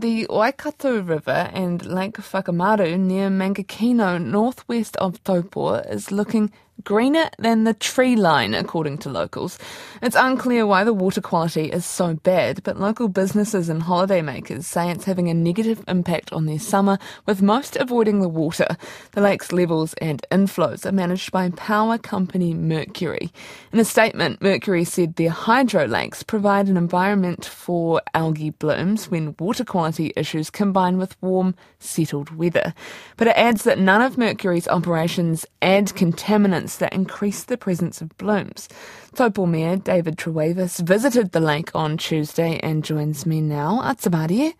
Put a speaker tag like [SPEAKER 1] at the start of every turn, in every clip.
[SPEAKER 1] The Waikato River and Lake Whakamaru near Mangakino, northwest of Taupo, is looking greener than the tree line, according to locals. It's unclear why the water quality is so bad, but local businesses and holidaymakers say it's having a negative impact on their summer, with most avoiding the water. The lake's levels and inflows are managed by power company Mercury. In a statement, Mercury said their hydro lakes provide an environment for algae blooms when water quality issues combined with warm, settled weather. But it adds that none of Mercury's operations add contaminants that increase the presence of blooms. Taupo Mayor David Trewavas visited the lake on Tuesday and joins me now. Ata mārie.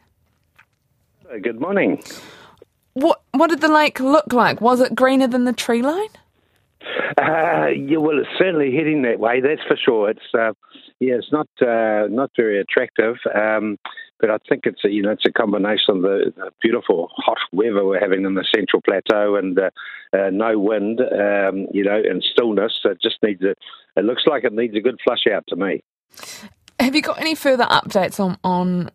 [SPEAKER 2] Good morning.
[SPEAKER 1] What what did the lake look like? Was it greener than the tree line?
[SPEAKER 2] Uh, yeah, well, it's certainly heading that way. That's for sure. It's uh, yeah, it's not uh, not very attractive, um, but I think it's a, you know it's a combination of the, the beautiful hot weather we're having in the Central Plateau and uh, uh, no wind, um, you know, and stillness. It just needs a. It looks like it needs a good flush out to me.
[SPEAKER 1] Have you got any further updates on on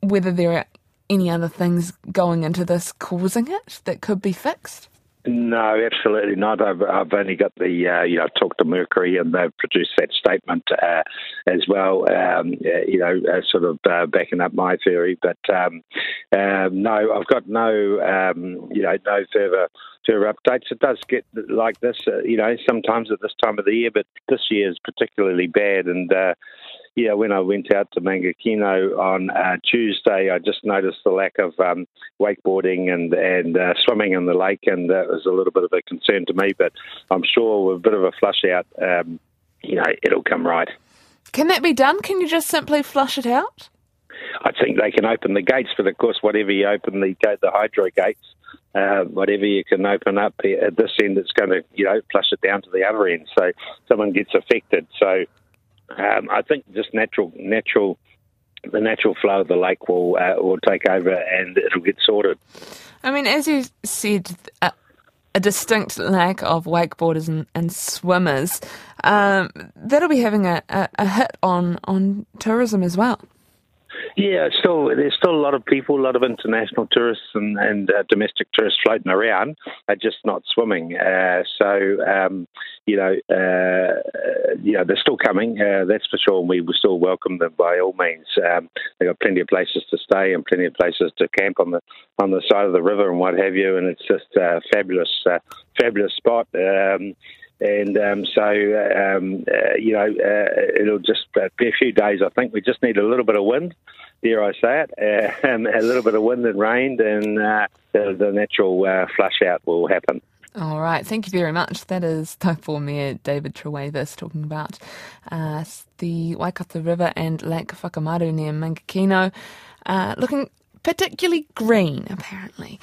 [SPEAKER 1] whether there are any other things going into this causing it that could be fixed?
[SPEAKER 2] No, absolutely not. I've, I've only got the, uh, you know, I've talked to Mercury and they've produced that statement uh, as well, um, uh, you know, uh, sort of uh, backing up my theory. But um, um, no, I've got no, um, you know, no further further updates. It does get like this, uh, you know, sometimes at this time of the year, but this year is particularly bad. And yeah, when I went out to Mangakino on uh, Tuesday, I just noticed the lack of um, wakeboarding and and uh, swimming in the lake, and that was a little bit of a concern to me. But I'm sure with a bit of a flush out, um, you know, it'll come right.
[SPEAKER 1] Can that be done? Can you just simply flush it out?
[SPEAKER 2] I think they can open the gates, but of course, whatever you open the gate, the hydro gates, uh, whatever you can open up at this end, it's going to you know flush it down to the other end, so someone gets affected. So um, I think just natural, natural, the natural flow of the lake will uh, will take over and it'll get sorted.
[SPEAKER 1] I mean, as you said, a, distinct lack of wakeboarders and, and swimmers um, that'll be having a, a, a hit on on tourism as well.
[SPEAKER 2] Yeah, still there's still a lot of people, a lot of international tourists and, and uh, domestic tourists floating around, are just not swimming. Uh, so um, you know, uh, you know they're still coming. Uh, that's for sure. And we will still welcome them by all means. Um, they've got plenty of places to stay and plenty of places to camp on the on the side of the river and what have you. And it's just a fabulous, uh, fabulous spot. Um, and um, so um, uh, you know uh, it'll just be a few days. I think we just need a little bit of wind, dare I say it, uh, a little bit of wind and rain, and uh, the, the, natural uh, flush out will happen.
[SPEAKER 1] All right, thank you very much. That is Taupo Mayor David Trewavas talking about uh, the Waikato River and Lake Whakamaru near Mangakino, looking particularly green, apparently.